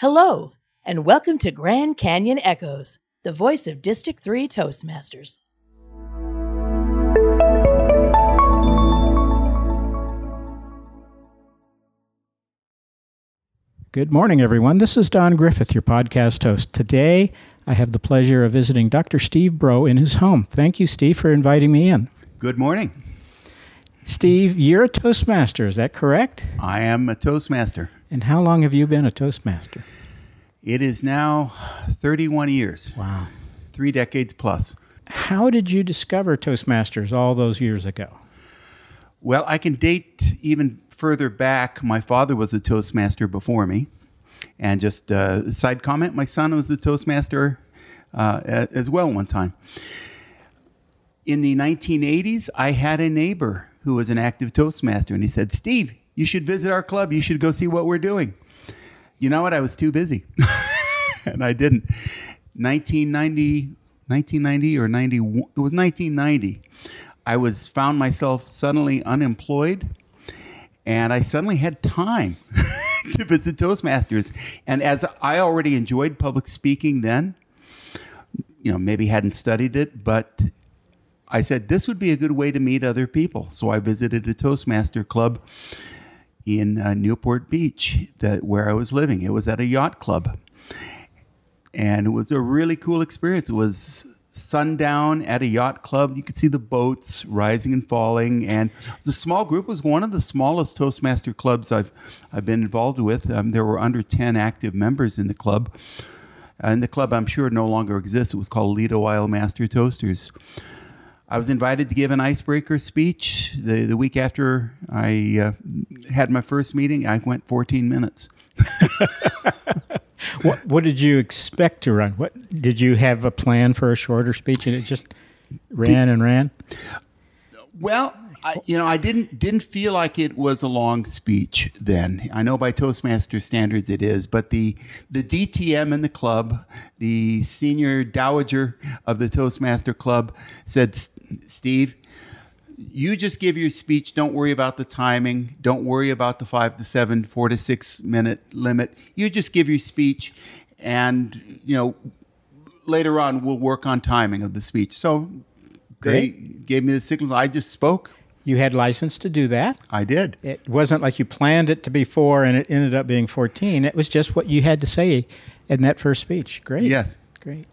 Hello, and welcome to Grand Canyon Echoes, the voice of District 3 Toastmasters. Good morning, everyone. This is Don Griffith, your podcast host. Today, I have the pleasure of visiting Dr. Steve Broe in his home. Thank you, Steve, for inviting me in. Good morning. Steve, you're a Toastmaster, is that correct? I am a Toastmaster. And how long have you been a Toastmaster? It is now 31 years, Wow. three decades plus. How did you discover Toastmasters all those years ago? Well, I can date even further back. My father was a Toastmaster before me. And just uh, a side comment my son was a Toastmaster uh, as well one time. In the 1980s, I had a neighbor who was an active Toastmaster, and he said, Steve, you should visit our club. You should go see what we're doing. You know what? I was too busy, and I didn't. 1990, 1990 or 91, it was 1990. I was found myself suddenly unemployed, and I suddenly had time to visit Toastmasters. And as I already enjoyed public speaking then, you know, maybe hadn't studied it, but I said this would be a good way to meet other people. So I visited a Toastmaster club in uh, Newport Beach, that where I was living. It was at a yacht club, and it was a really cool experience. It was sundown at a yacht club. You could see the boats rising and falling, and a small group. Was one of the smallest Toastmaster clubs I've I've been involved with. Um, there were under ten active members in the club. And the club, I'm sure, no longer exists. It was called Lido Isle Master Toasters. I was invited to give an icebreaker speech the, the week after I uh, had my first meeting. I went 14 minutes. What, what did you expect to run? What did you have a plan for a shorter speech and it just ran and ran? Well, I, you know, I didn't didn't feel like it was a long speech then. I know by Toastmaster standards it is, but the the DTM in the club, the senior dowager of the Toastmaster club, said, "Steve, you just give your speech. Don't worry about the timing. Don't worry about the five to seven, four to six minute limit. You just give your speech, and you know, later on we'll work on timing of the speech." So. They gave me the signals. I just spoke. You had license to do that. I did. It wasn't like you planned it to be four and it ended up being 14. It was just what you had to say in that first speech. Great. Yes. Great.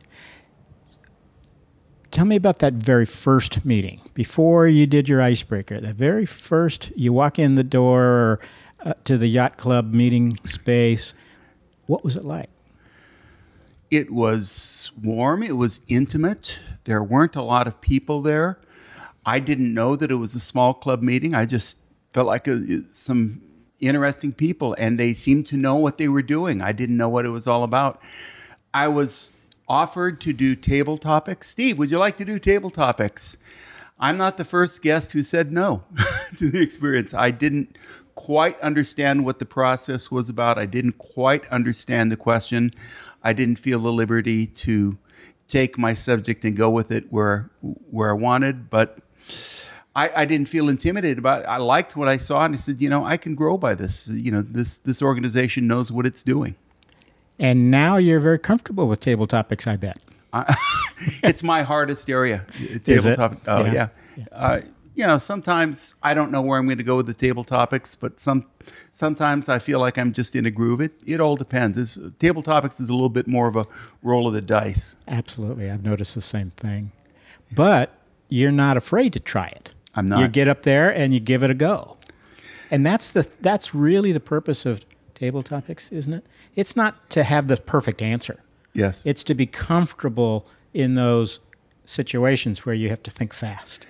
Tell me about that very first meeting before you did your icebreaker. The very first, you walk in the door uh, to the yacht club meeting space. What was it like? It was warm. It was intimate. There weren't a lot of people there. I didn't know that it was a small club meeting. I just felt like it, some interesting people, and they seemed to know what they were doing. I didn't know what it was all about. I was offered to do table topics. Steve, would you like to do table topics? I'm not the first guest who said no to the experience. I didn't quite understand what the process was about. I didn't quite understand the question. I didn't feel the liberty to take my subject and go with it where where I wanted, but I, I didn't feel intimidated about it. I liked what I saw, and I said, you know, I can grow by this. You know, this this organization knows what it's doing. And now you're very comfortable with table topics, I bet. it's my hardest area. Is it? Tabletop. Oh Yeah. yeah. Uh, you know, sometimes I don't know where I'm going to go with the table topics, but some sometimes I feel like I'm just in a groove. It it all depends. It's, table topics is a little bit more of a roll of the dice. Absolutely. I've noticed the same thing. But you're not afraid to try it. I'm not. You get up there and you give it a go. And that's the that's really the purpose of table topics, isn't it? It's not to have the perfect answer. Yes. It's to be comfortable in those situations where you have to think fast.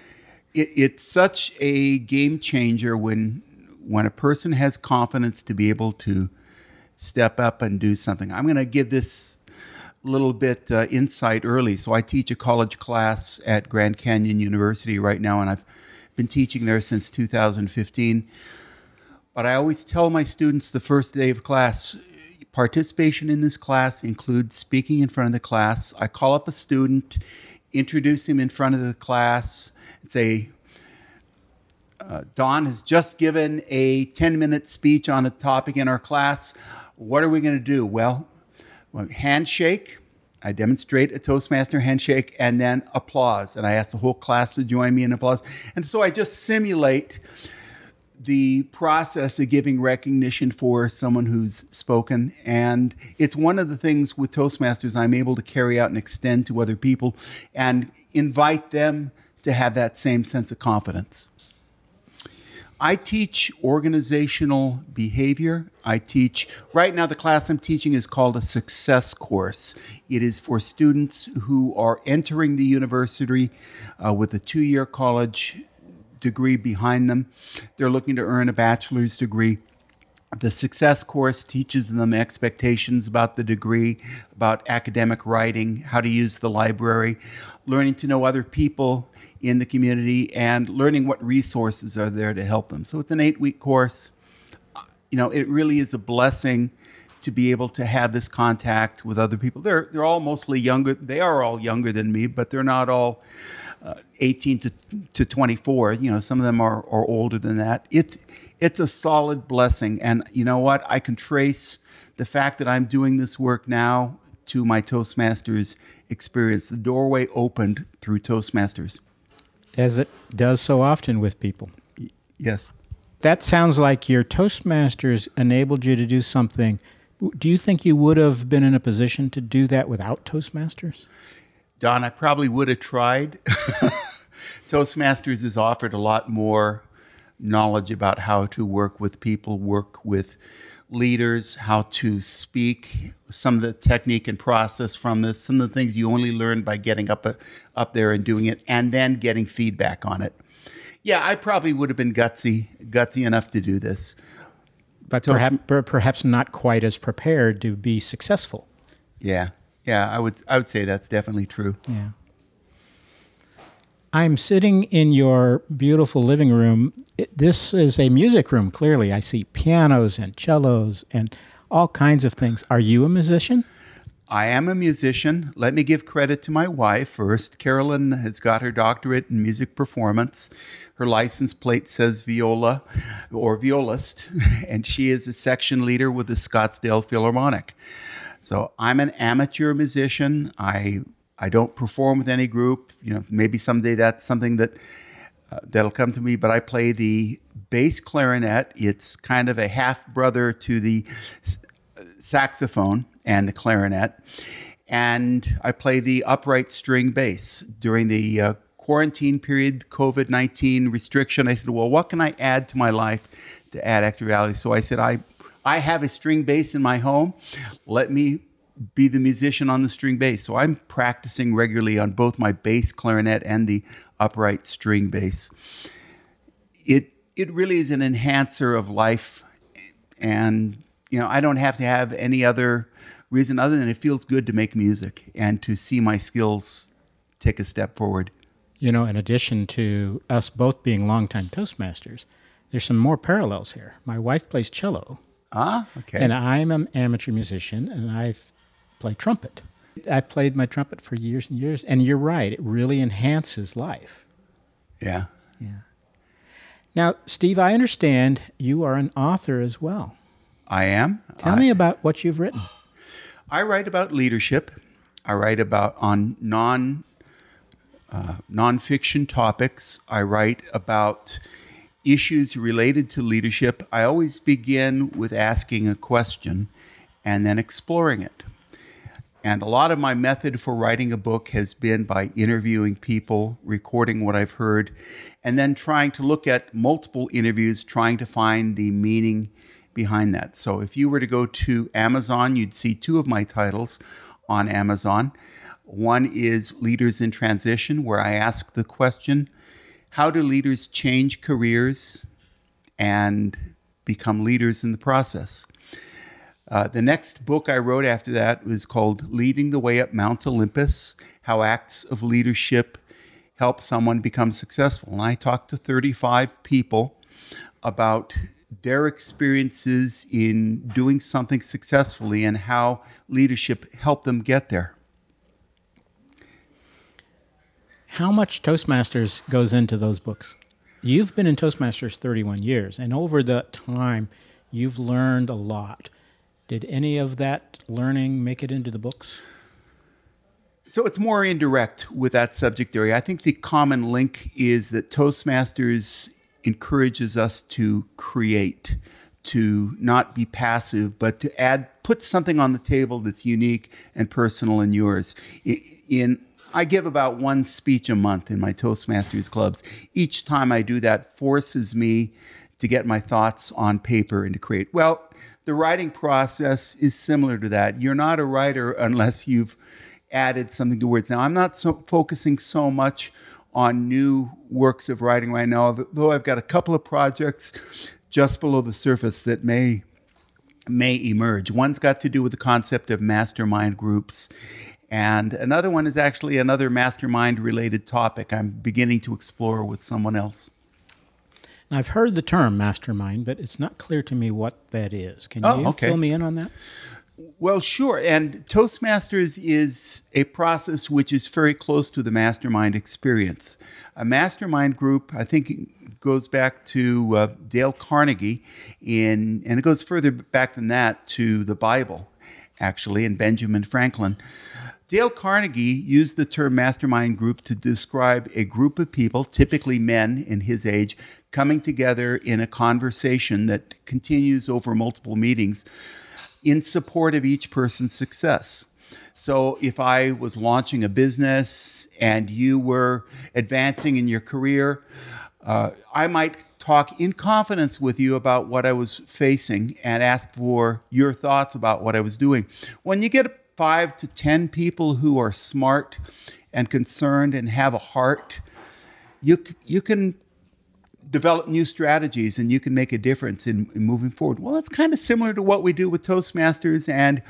it, it's such a game changer when when a person has confidence to be able to step up and do something. I'm going to give this little bit uh, insight early. So I teach a college class at Grand Canyon University right now, and I've been teaching there since 2015. But I always tell my students the first day of class participation in this class includes speaking in front of the class. I call up a student, introduce him in front of the class, and say, uh, Don has just given a 10 minute speech on a topic in our class. what are we going to do? Well, handshake. I demonstrate a Toastmaster handshake and then applause. And I ask the whole class to join me in applause. And so I just simulate the process of giving recognition for someone who's spoken. And it's one of the things with Toastmasters I'm able to carry out and extend to other people and invite them to have that same sense of confidence. I teach organizational behavior. I teach, right now, the class I'm teaching is called a success course. It is for students who are entering the university uh, with a two year college degree behind them. They're looking to earn a bachelor's degree. The success course teaches them expectations about the degree, about academic writing, how to use the library, learning to know other people in the community, and learning what resources are there to help them. So it's an eight week course. You know, it really is a blessing to be able to have this contact with other people. They're, they're all mostly younger. They are all younger than me, but they're not all uh, 18 to, to 24. You know, some of them are, are older than that. It's, it's a solid blessing. And you know what? I can trace the fact that I'm doing this work now to my Toastmasters experience. The doorway opened through Toastmasters. As it does so often with people. Yes. That sounds like your Toastmasters enabled you to do something. Do you think you would have been in a position to do that without Toastmasters? Don, I probably would have tried. Toastmasters has offered a lot more knowledge about how to work with people, work with leaders, how to speak, some of the technique and process from this, some of the things you only learn by getting up, uh, up there and doing it, and then getting feedback on it. Yeah, I probably would have been gutsy, gutsy enough to do this. But perhaps, perhaps not quite as prepared to be successful. Yeah, yeah, I would, I would say that's definitely true. Yeah. I'm sitting in your beautiful living room. This is a music room, clearly. I see pianos and cellos and all kinds of things. Are you a musician? I am a musician. Let me give credit to my wife first. Carolyn has got her doctorate in music performance. Her license plate says viola or violist, and she is a section leader with the Scottsdale Philharmonic. So I'm an amateur musician. I I don't perform with any group. You know, maybe someday that's something that uh, that'll come to me. But I play the bass clarinet. It's kind of a half brother to the s- saxophone and the clarinet. And I play the upright string bass during the uh, quarantine period, COVID 19 restriction. I said, Well, what can I add to my life to add extra value? So I said, I, I have a string bass in my home. Let me be the musician on the string bass. So I'm practicing regularly on both my bass clarinet and the upright string bass. It it really is an enhancer of life and you know, I don't have to have any other reason other than it feels good to make music and to see my skills take a step forward. You know, in addition to us both being longtime Toastmasters, there's some more parallels here. My wife plays cello. Ah, okay. And I'm an amateur musician and I've play trumpet. I played my trumpet for years and years, and you're right, it really enhances life. Yeah. Yeah. Now, Steve, I understand you are an author as well. I am. Tell I, me about what you've written. I write about leadership. I write about on non uh, nonfiction topics. I write about issues related to leadership. I always begin with asking a question and then exploring it. And a lot of my method for writing a book has been by interviewing people, recording what I've heard, and then trying to look at multiple interviews, trying to find the meaning behind that. So if you were to go to Amazon, you'd see two of my titles on Amazon. One is Leaders in Transition, where I ask the question how do leaders change careers and become leaders in the process? Uh, the next book I wrote after that was called Leading the Way Up Mount Olympus How Acts of Leadership Help Someone Become Successful. And I talked to 35 people about their experiences in doing something successfully and how leadership helped them get there. How much Toastmasters goes into those books? You've been in Toastmasters 31 years, and over that time, you've learned a lot Did any of that learning make it into the books? So it's more indirect with that subject area. I think the common link is that Toastmasters encourages us to create, to not be passive, but to add, put something on the table that's unique and personal and yours. In I give about one speech a month in my Toastmasters clubs. Each time I do that forces me to get my thoughts on paper and to create. Well, the writing process is similar to that. You're not a writer unless you've added something to words. Now, I'm not so focusing so much on new works of writing right now, though I've got a couple of projects just below the surface that may may emerge. One's got to do with the concept of mastermind groups, and another one is actually another mastermind related topic I'm beginning to explore with someone else. Now, I've heard the term mastermind, but it's not clear to me what that is. Can Oh, you okay. fill me in on that? Well, sure. And Toastmasters is a process which is very close to the mastermind experience. A mastermind group, I think, goes back to uh, Dale Carnegie, in, and it goes further back than that to the Bible, actually, and Benjamin Franklin. Dale Carnegie used the term mastermind group to describe a group of people, typically men in his age, coming together in a conversation that continues over multiple meetings in support of each person's success. So if I was launching a business and you were advancing in your career, uh, I might talk in confidence with you about what I was facing and ask for your thoughts about what I was doing. When you get five to 10 people who are smart and concerned and have a heart, you, you can develop new strategies and you can make a difference in, in moving forward. Well, it's kind of similar to what we do with Toastmasters and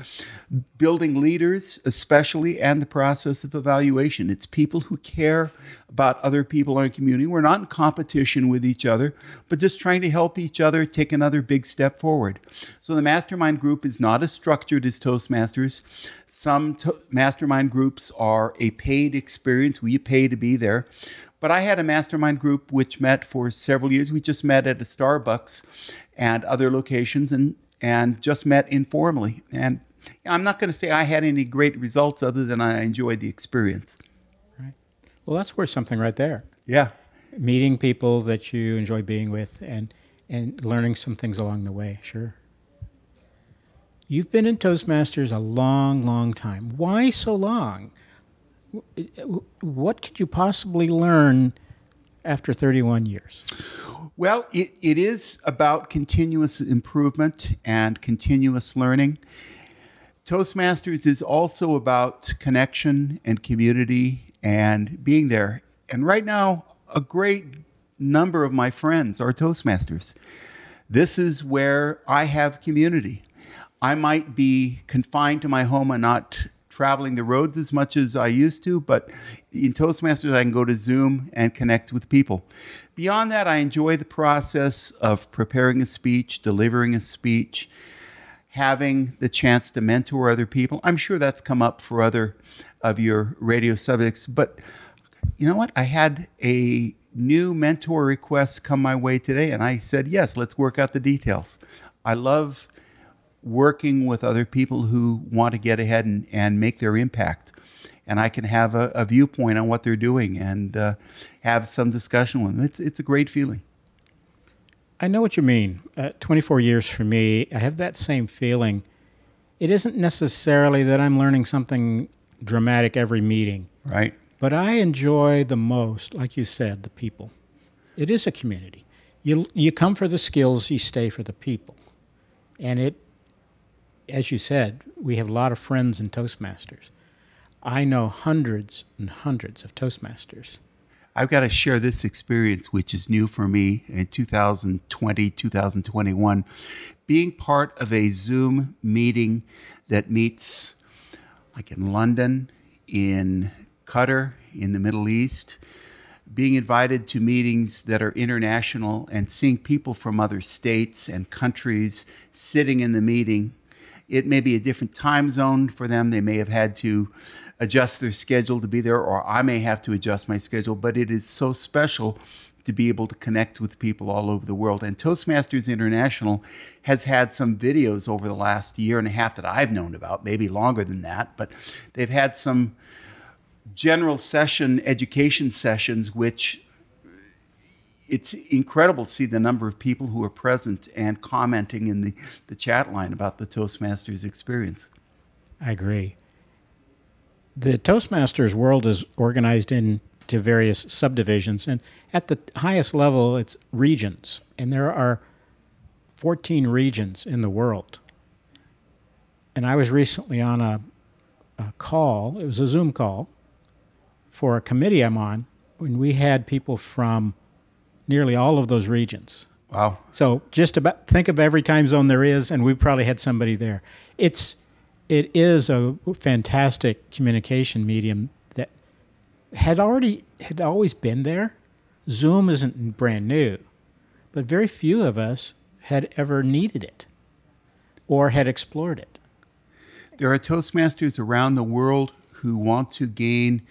building leaders, especially, and the process of evaluation. It's people who care about other people in our community. We're not in competition with each other, but just trying to help each other take another big step forward. So the mastermind group is not as structured as Toastmasters. Some to- mastermind groups are a paid experience. We pay to be there. But I had a mastermind group which met for several years. We just met at a Starbucks and other locations and, and just met informally. And I'm not going to say I had any great results other than I enjoyed the experience. Right. Well, that's worth something right there. Yeah. Meeting people that you enjoy being with and, and learning some things along the way, sure. You've been in Toastmasters a long, long time. Why so long? What could you possibly learn after 31 years? Well, it, it is about continuous improvement and continuous learning. Toastmasters is also about connection and community and being there. And right now, a great number of my friends are Toastmasters. This is where I have community. I might be confined to my home and not traveling the roads as much as I used to, but in Toastmasters, I can go to Zoom and connect with people. Beyond that, I enjoy the process of preparing a speech, delivering a speech, having the chance to mentor other people. I'm sure that's come up for other of your radio subjects, but you know what? I had a new mentor request come my way today, and I said, yes, let's work out the details. I love working with other people who want to get ahead and, and make their impact. And I can have a, a viewpoint on what they're doing and uh, have some discussion with them. It's, it's a great feeling. I know what you mean. Uh, 24 years for me, I have that same feeling. It isn't necessarily that I'm learning something dramatic every meeting, Right? but I enjoy the most, like you said, the people. It is a community. You, you come for the skills, you stay for the people. And it, as you said, we have a lot of friends in Toastmasters. I know hundreds and hundreds of Toastmasters. I've got to share this experience, which is new for me in 2020, 2021. Being part of a Zoom meeting that meets, like in London, in Qatar, in the Middle East, being invited to meetings that are international and seeing people from other states and countries sitting in the meeting. It may be a different time zone for them. They may have had to adjust their schedule to be there, or I may have to adjust my schedule, but it is so special to be able to connect with people all over the world. And Toastmasters International has had some videos over the last year and a half that I've known about, maybe longer than that, but they've had some general session education sessions, which it's incredible to see the number of people who are present and commenting in the, the chat line about the Toastmasters experience. I agree. The Toastmasters world is organized into various subdivisions, and at the highest level, it's regions. And there are 14 regions in the world. And I was recently on a, a call, it was a Zoom call, for a committee I'm on, when we had people from nearly all of those regions. Wow. So just about think of every time zone there is, and we probably had somebody there. It's it is a fantastic communication medium that had already had always been there. Zoom isn't brand new, but very few of us had ever needed it or had explored it. There are Toastmasters around the world who want to gain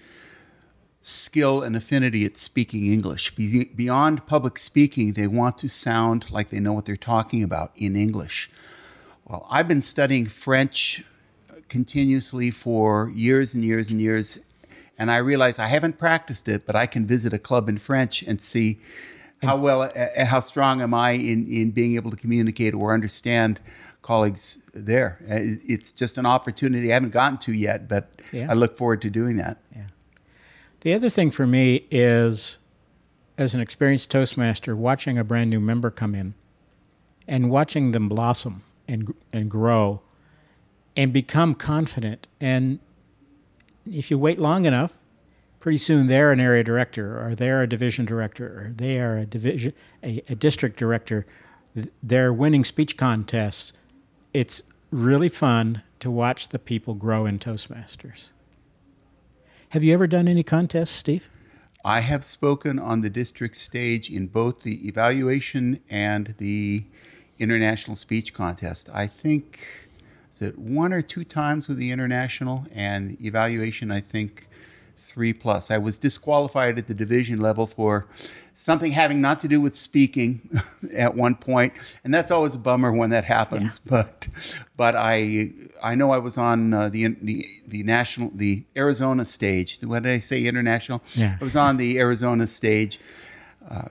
skill and affinity at speaking English. Be- beyond public speaking, they want to sound like they know what they're talking about in English. Well, I've been studying French continuously for years and years and years, and I realize I haven't practiced it, but I can visit a club in French and see how well, uh, how strong am I in, in being able to communicate or understand colleagues there. Uh, It's just an opportunity I haven't gotten to yet, but Yeah. I look forward to doing that. The other thing for me is, as an experienced Toastmaster, watching a brand new member come in and watching them blossom and, and grow and become confident. And if you wait long enough, pretty soon they're an area director or they're a division director or they are a division a, a district director. They're winning speech contests. It's really fun to watch the people grow in Toastmasters. Have you ever done any contests, Steve? I have spoken on the district stage in both the evaluation and the international speech contest. I think it one or two times with the international and evaluation. I think three plus. I was disqualified at the division level for something having not to do with speaking at one point, and that's always a bummer when that happens. But but I I know I was on uh, the the the national the Arizona stage. What did I say? International. Yeah. I was on the Arizona stage. Uh,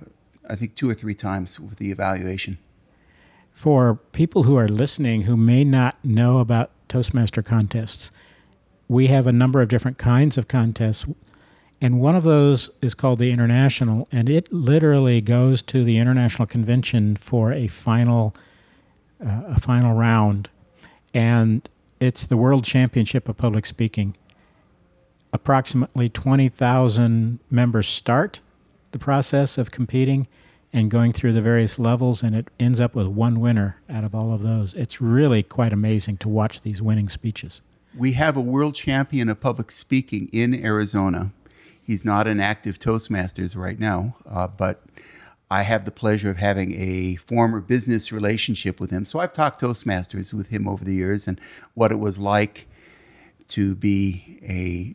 I think two or three times with the evaluation. For people who are listening who may not know about Toastmaster contests, we have a number of different kinds of contests. And one of those is called the International, and it literally goes to the International Convention for a final, uh, a final round, and it's the World Championship of Public Speaking. Approximately twenty thousand members start the process of competing and going through the various levels, and it ends up with one winner out of all of those. It's really quite amazing to watch these winning speeches. We have a world champion of public speaking in Arizona. He's not an active Toastmasters right now, uh, but I have the pleasure of having a former business relationship with him. So I've talked Toastmasters with him over the years and what it was like to be a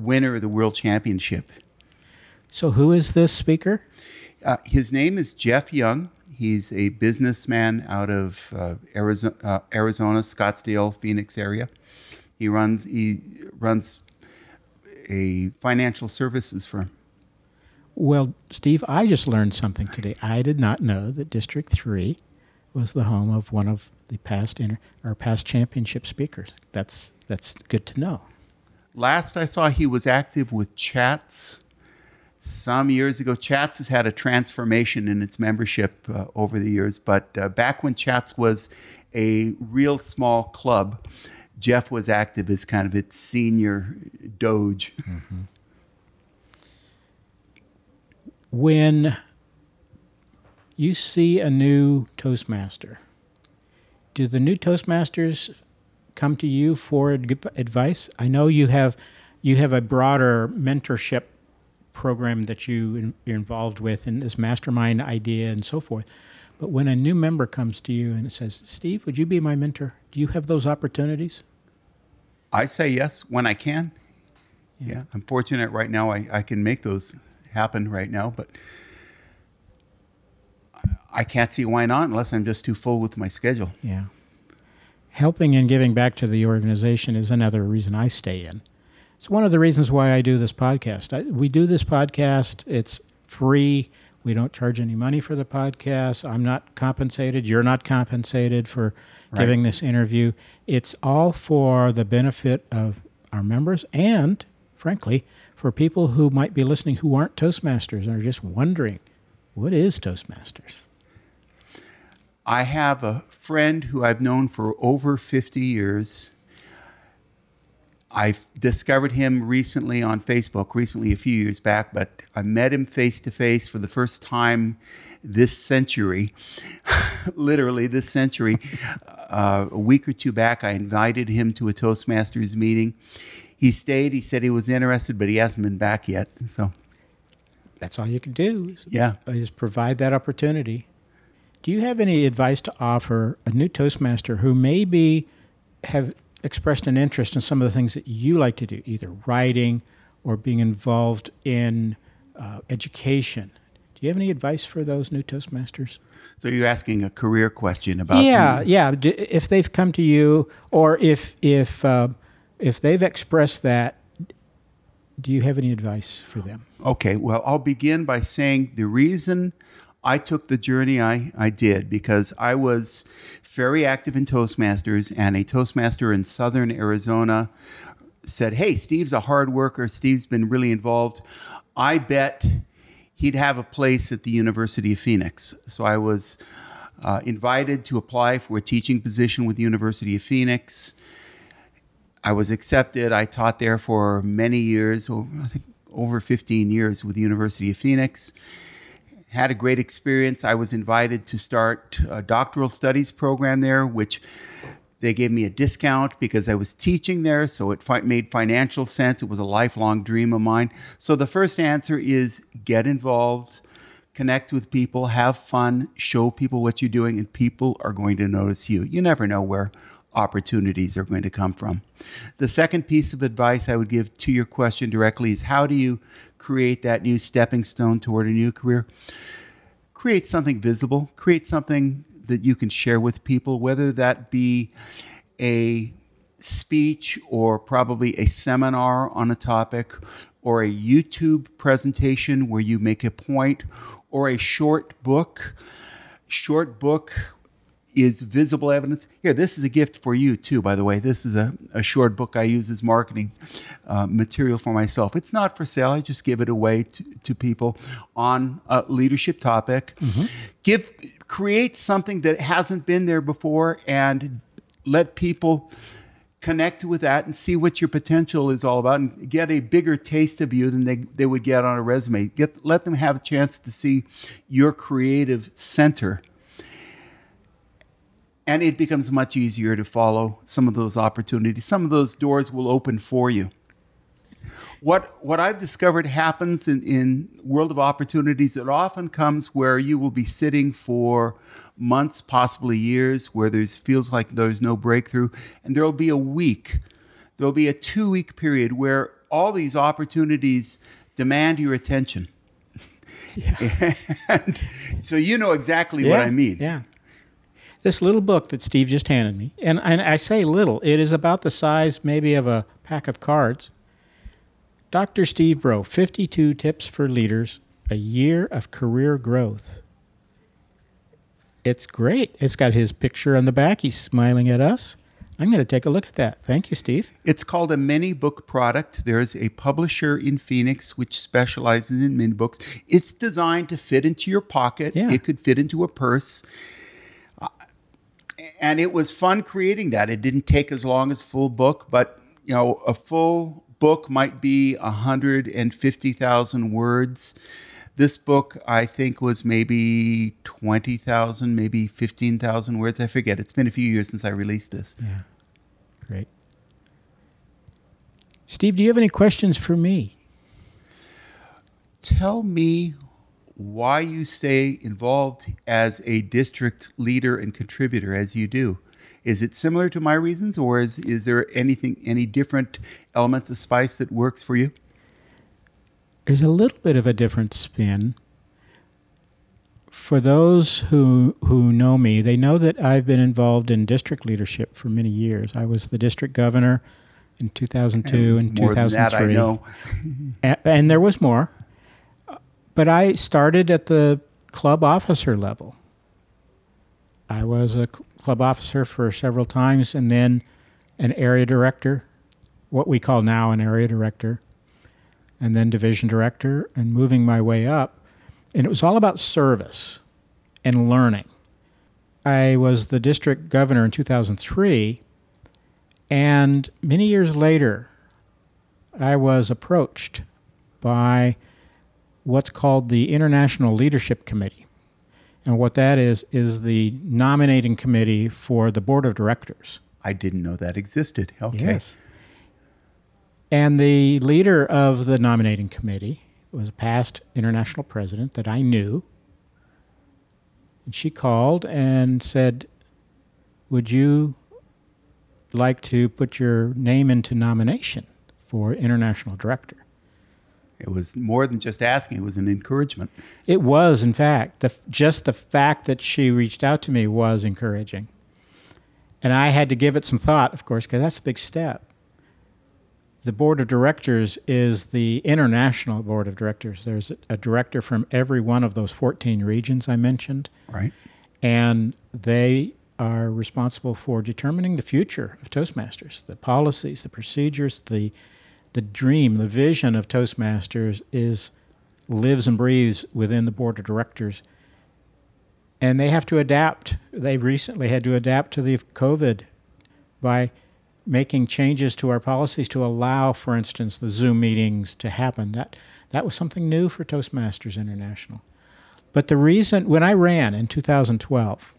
winner of the world championship. So, who is this speaker? Uh, his name is Jeff Young. He's a businessman out of uh, Arizona, uh, Arizona, Scottsdale, Phoenix area. He runs he runs a financial services firm. Well, Steve, I just learned something today. I did not know that District 3 was the home of one of the past inter- or past championship speakers. That's that's good to know. Last I saw, he was active with Chats some years ago. Chats has had a transformation in its membership uh, over the years, but uh, back when Chats was a real small club, Jeff was active as kind of its senior doge. Mm-hmm. When you see a new Toastmaster, do the new Toastmasters come to you for advice? I know you have you have a broader mentorship program that you you're involved with in this mastermind idea and so forth. But when a new member comes to you and says, "Steve, would you be my mentor?" Do you have those opportunities? I say yes when I can. Yeah, I'm fortunate right now. I, I can make those happen right now, but I can't see why not unless I'm just too full with my schedule. Yeah. Helping and giving back to the organization is another reason I stay in. It's one of the reasons why I do this podcast. I, we do this podcast, it's free. We don't charge any money for the podcast. I'm not compensated. You're not compensated for Right. giving this interview. It's all for the benefit of our members and, frankly, for people who might be listening who aren't Toastmasters and are just wondering, what is Toastmasters? I have a friend who I've known for over 50 years. I discovered him recently on Facebook, recently a few years back, but I met him face to face for the first time this century, literally this century. Uh, a week or two back, I invited him to a Toastmasters meeting. He stayed. He said he was interested, but he hasn't been back yet. So, That's all you can do. yeah. is provide that opportunity. Do you have any advice to offer a new Toastmaster who maybe have expressed an interest in some of the things that you like to do, either writing or being involved in uh, education? Do you have any advice for those new Toastmasters? So you're asking a career question about yeah, yeah. If they've come to you, or if if uh, if they've expressed that, do you have any advice for them? Okay, well, I'll begin by saying the reason I took the journey I, I did because I was very active in Toastmasters, and a Toastmaster in southern Arizona said, Hey, Steve's a hard worker. Steve's been really involved. I bet he'd have a place at the University of Phoenix. So I was uh, invited to apply for a teaching position with the University of Phoenix. I was accepted. I taught there for many years, over, I think over 15 years with the University of Phoenix. Had a great experience. I was invited to start a doctoral studies program there, which they gave me a discount because I was teaching there, so it fi- made financial sense. It was a lifelong dream of mine. So the first answer is get involved, connect with people, have fun, show people what you're doing, and people are going to notice you. You never know where opportunities are going to come from. The second piece of advice I would give to your question directly is how do you create that new stepping stone toward a new career? Create something visible, create something that you can share with people, whether that be a speech or probably a seminar on a topic or a YouTube presentation where you make a point or a short book. Short book is visible evidence. Here, this is a gift for you too, by the way. This is a, a short book I use as marketing uh, material for myself. It's not for sale. I just give it away to, to people on a leadership topic. Give create something that hasn't been there before and let people connect with that and see what your potential is all about and get a bigger taste of you than they, they would get on a resume. Get let them have a chance to see your creative center and it becomes much easier to follow some of those opportunities. Some of those doors will open for you. What what I've discovered happens in, in world of opportunities, it often comes where you will be sitting for months, possibly years, where there's feels like there's no breakthrough, and there'll be a week, there'll be a two week period where all these opportunities demand your attention. and so you know exactly what I mean. Yeah. This little book that Steve just handed me, and, and I say little, it is about the size maybe of a pack of cards. Dr. Steve Broe, 52 Tips for Leaders, a year of career growth. It's great. It's got his picture on the back. He's smiling at us. I'm going to take a look at that. Thank you, Steve. It's called a mini book product. There's a publisher in Phoenix which specializes in mini books. It's designed to fit into your pocket. Yeah. It could fit into a purse. And it was fun creating that. It didn't take as long as full book, but you know, a full book might be 150,000 words. This book, I think, was maybe 20,000, maybe 15,000 words. I forget. It's been a few years since I released this. Yeah. Great. Steve, do you have any questions for me? tell me why you stay involved as a district leader and contributor as you do. Is it similar to my reasons, or is, is there anything, any different element of spice that works for you? There's a little bit of a different spin. for those who who know me, they know that I've been involved in district leadership for many years. I was the district governor in 2002 and than that, I 2003. know. A- and there was more. But I started at the club officer level. I was a cl- club officer for several times and then an area director, what we call now an area director, and then division director, and moving my way up. And it was all about service and learning. I was the district governor in 2003, and many years later, I was approached by what's called the International Leadership Committee. And what that is, is the nominating committee for the board of directors. I didn't know that existed. Okay. Yes. And the leader of the nominating committee was a past international president that I knew. And she called and said, Would you like to put your name into nomination for international director? It was more than just asking, it was an encouragement. It was, in fact, the, just the fact that she reached out to me was encouraging. And I had to give it some thought, of course, because that's a big step. The board of directors is the international board of directors. There's a, a director from every one of those 14 regions I mentioned, Right. and they are responsible for determining the future of Toastmasters, the policies, the procedures, the the dream, the vision of Toastmasters is lives and breathes within the board of directors. And they have to adapt. They recently had to adapt to the COVID by making changes to our policies to allow, for instance, the Zoom meetings to happen. That that was something new for Toastmasters International. But the reason when I ran in 2012,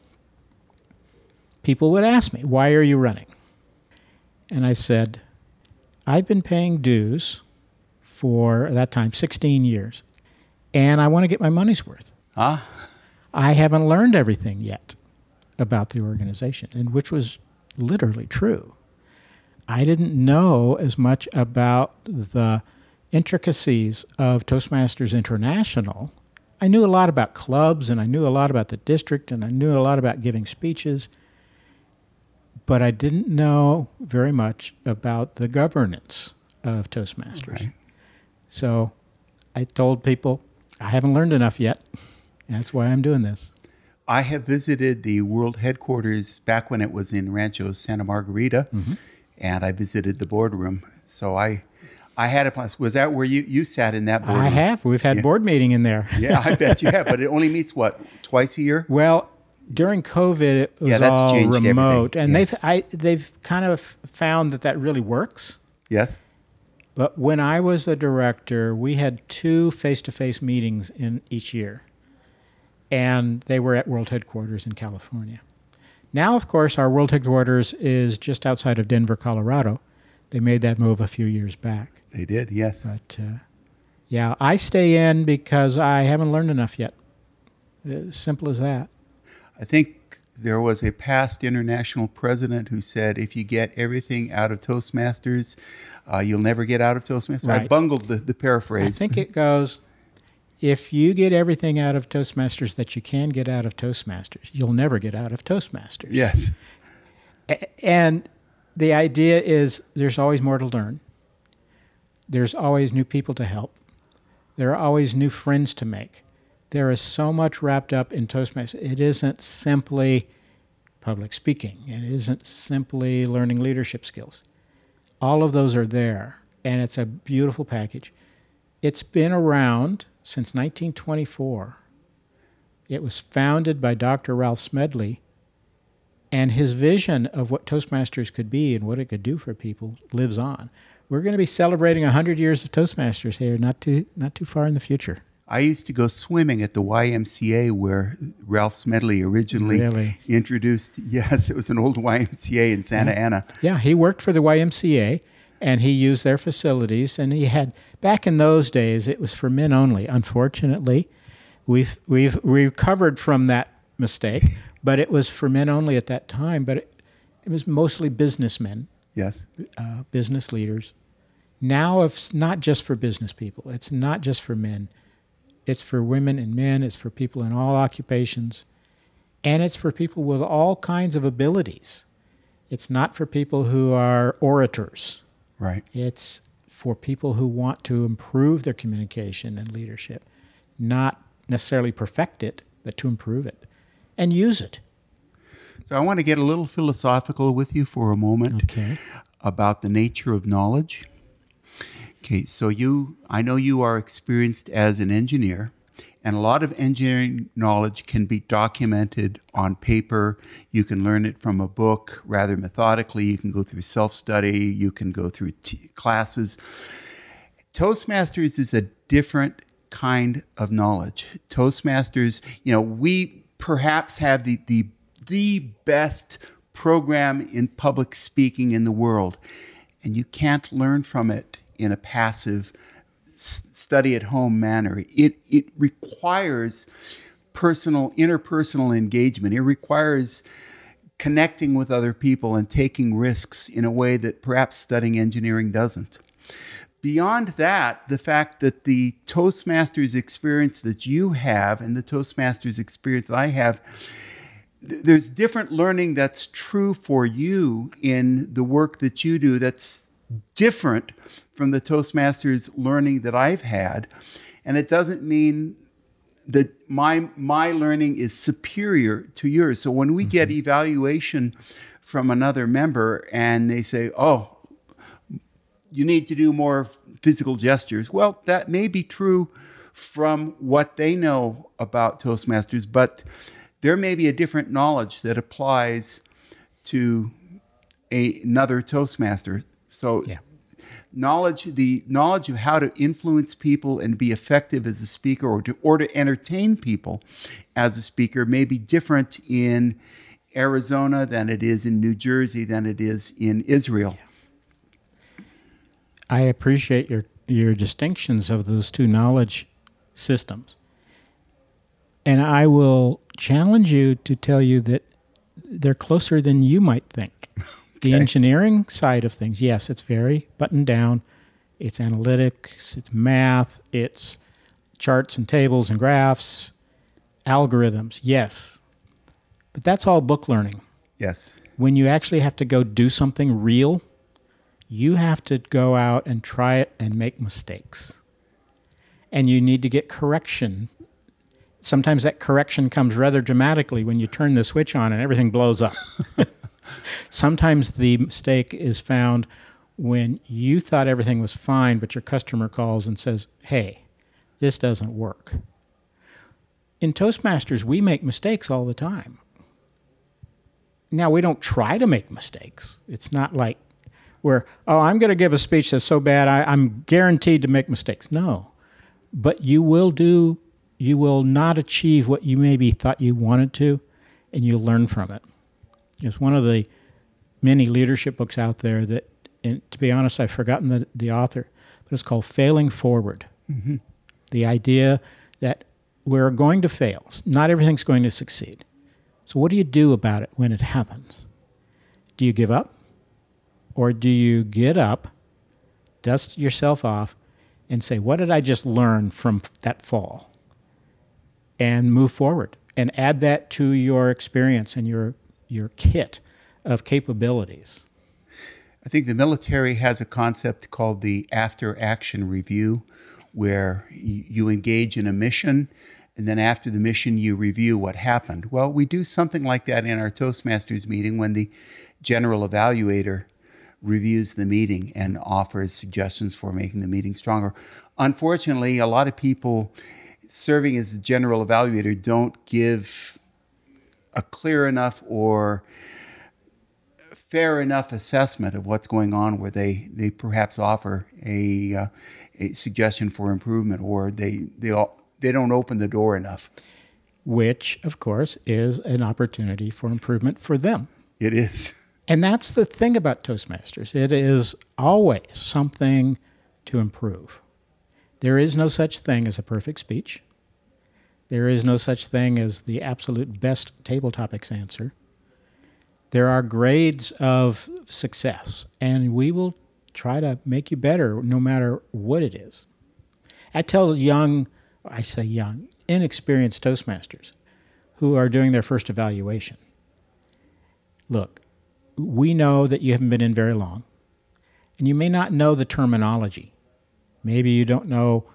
people would ask me, "Why are you running?" And I said, I've been paying dues for that time 16 years, and I want to get my money's worth. Ah, I haven't learned everything yet about the organization, and which was literally true. I didn't know as much about the intricacies of Toastmasters International. I knew a lot about clubs, and I knew a lot about the district, and I knew a lot about giving speeches but I didn't know very much about the governance of Toastmasters. Right. So I told people, I haven't learned enough yet. That's why I'm doing this. I have visited the world headquarters back when it was in Rancho Santa Margarita, Mm-hmm. and I visited the boardroom. So I, I had a plan. Was that where you, you sat in that boardroom? I have. We've had Yeah. board meeting in there. Yeah, I bet you have. But it only meets what twice a year. Well, during COVID, it was Yeah, that's all changed everything. remote, and Yeah. they've I, they've kind of found that that really works. Yes. But when I was a director, we had two face-to-face meetings in each year, and they were at world headquarters in California. Now, of course, our world headquarters is just outside of Denver, Colorado. They made that move a few years back. They did. Yes. But uh, yeah, I stay in because I haven't learned enough yet. Uh, simple as that. I think there was a past international president who said, "If you get everything out of Toastmasters, uh, you'll never get out of Toastmasters." I bungled the, the I think it goes if you get everything out of Toastmasters that you can get out of Toastmasters, you'll never get out of Toastmasters. yes. And the idea is there's always more to learn. There's always new people to help. There are always new friends to make. There is so much wrapped up in Toastmasters. It isn't simply public speaking, it isn't simply learning leadership skills. All of those are there, and it's a beautiful package. It's been around since 1924. It was founded by Dr. Ralph Smedley, and his vision of what Toastmasters could be and what it could do for people lives on. We're going to be celebrating 100 years of Toastmasters here, not too, not too far in the future. I used to go swimming at the YMCA where Ralph Smedley originally Really? introduced. Yes, it was an old YMCA in Santa Ana. Yeah, he worked for the YMCA and he used their facilities. And he had, back in those days, it was for men only. Unfortunately, we've, we've recovered from that mistake, but it was for men only at that time. But it, it was mostly businessmen, Yes. uh, business leaders. Now it's not just for business people, it's not just for men. It's for women and men, it's for people in all occupations, and it's for people with all kinds of abilities. It's not for people who are orators. Right. It's for people who want to improve their communication and leadership, not necessarily perfect it, but to improve it and use it. So I want to get a little philosophical with you for a moment Okay. about the nature of knowledge. Okay, so you, I know you are experienced as an engineer, and a lot of engineering knowledge can be documented on paper. You can learn it from a book rather methodically. You can go through self study, you can go through t- classes. Toastmasters is a different kind of knowledge. Toastmasters, you know, we perhaps have the, the, the best program in public speaking in the world, and you can't learn from it in a passive study at home manner. It, it requires personal, interpersonal engagement. It requires connecting with other people and taking risks in a way that perhaps studying engineering doesn't. Beyond that, the fact that the Toastmasters experience that you have and the Toastmasters experience that I have, th- there's different learning that's true for you in the work that you do that's different from the Toastmasters learning that I've had. And it doesn't mean that my my learning is superior to yours. So when we get mm-hmm. evaluation from another member and they say, "Oh, you need to do more physical gestures," well, that may be true from what they know about Toastmasters, but there may be a different knowledge that applies to a, another Toastmaster. So Yeah. knowledge the knowledge of how to influence people and be effective as a speaker or to or to entertain people as a speaker may be different in Arizona than it is in New Jersey than it is in Israel. I appreciate your your distinctions of those two knowledge systems. And I will challenge you to tell you that they're closer than you might think. The engineering side of things, yes, it's very buttoned down. It's analytics, it's math, it's charts and tables and graphs, algorithms, yes. But that's all book learning Yes. when you actually have to go do something real, you have to go out and try it and make mistakes. And you need to get correction. Sometimes that correction comes rather dramatically when you turn the switch on and everything blows up. Sometimes the mistake is found when you thought everything was fine, but your customer calls and says, Hey, this doesn't work. In Toastmasters, we make mistakes all the time. Now, we don't try to make mistakes. It's not like we're, oh, I'm going to give a speech that's so bad, I, I'm guaranteed to make mistakes. No. But you will do, you will not achieve what you maybe thought you wanted to, and you'll learn from it. It's one of the many leadership books out there that, and to be honest, I've forgotten the, the author, but it's called Failing Forward. Mm-hmm. The idea that we're going to fail, not everything's going to succeed. So, what do you do about it when it happens? Do you give up? Or do you get up, dust yourself off, and say, What did I just learn from that fall? And move forward and add that to your experience and your, your kit of capabilities. I think the military has a concept called the after action review, where you engage in a mission and then after the mission you review what happened. Well, we do something like that in our Toastmasters meeting when the general evaluator reviews the meeting and offers suggestions for making the meeting stronger. Unfortunately, a lot of people serving as general evaluator don't give a clear enough or fair enough assessment of what's going on where they, they perhaps offer a, uh, a suggestion for improvement or they, they, all, they don't open the door enough. which, of course, is an opportunity for improvement for them. It is. And that's the thing about Toastmasters it is always something to improve. There is no such thing as a perfect speech, there is no such thing as the absolute best table topics answer. There are grades of success, and we will try to make you better no matter what it is. I tell young I say young, inexperienced Toastmasters who are doing their first evaluation. Look, we know that you haven't been in very long, and you may not know the terminology. Maybe you don't know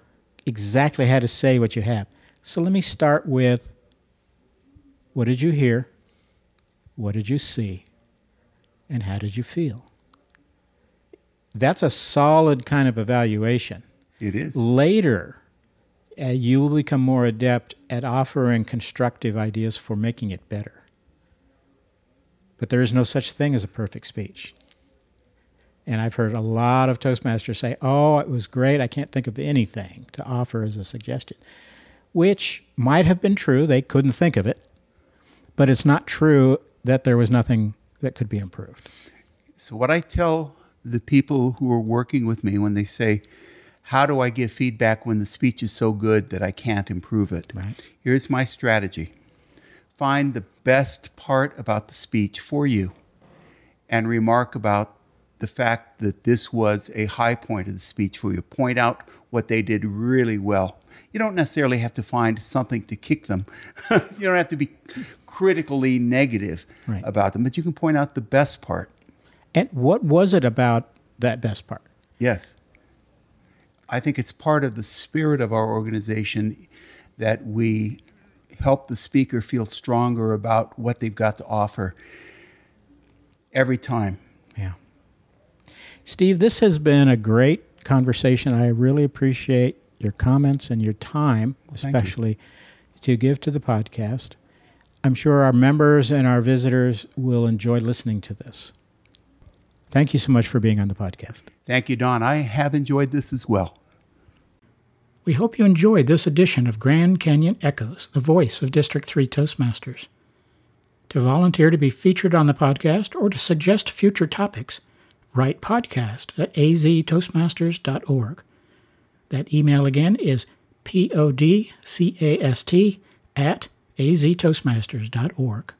exactly how to say what you have. So let me start with what did you hear? What did you see? And how did you feel? That's a solid kind of evaluation. It is. Later, uh, you will become more adept at offering constructive ideas for making it better. But there is no such thing as a perfect speech. And I've heard a lot of Toastmasters say, Oh, it was great. I can't think of anything to offer as a suggestion, which might have been true. They couldn't think of it. But it's not true that there was nothing that could be improved. So, what I tell the people who are working with me when they say, How do I give feedback when the speech is so good that I can't improve it? Right. Here's my strategy find the best part about the speech for you and remark about the fact that this was a high point of the speech for you. Point out what they did really well. You don't necessarily have to find something to kick them. you don't have to be critically negative Right. about them, but you can point out the best part. And what was it about that best part? Yes. I think it's part of the spirit of our organization that we help the speaker feel stronger about what they've got to offer every time. Yeah. Steve, this has been a great conversation. I really appreciate your comments and your time, thank you. especially to give to the podcast. I'm sure our members and our visitors will enjoy listening to this. Thank you so much for being on the podcast. Thank you, Don. I have enjoyed this as well. We hope you enjoyed this edition of Grand Canyon Echoes, the voice of District 3 Toastmasters. To volunteer to be featured on the podcast or to suggest future topics, write podcast at aztoastmasters.org. That email again is podcast at aztoastmasters.org.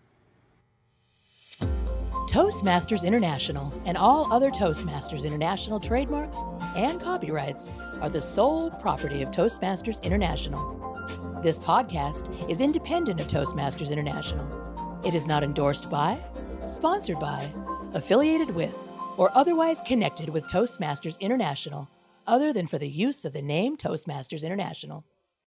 Toastmasters International and all other Toastmasters International trademarks and copyrights are the sole property of Toastmasters International. This podcast is independent of Toastmasters International. It is not endorsed by, sponsored by, affiliated with, or otherwise connected with Toastmasters International, other than for the use of the name Toastmasters International.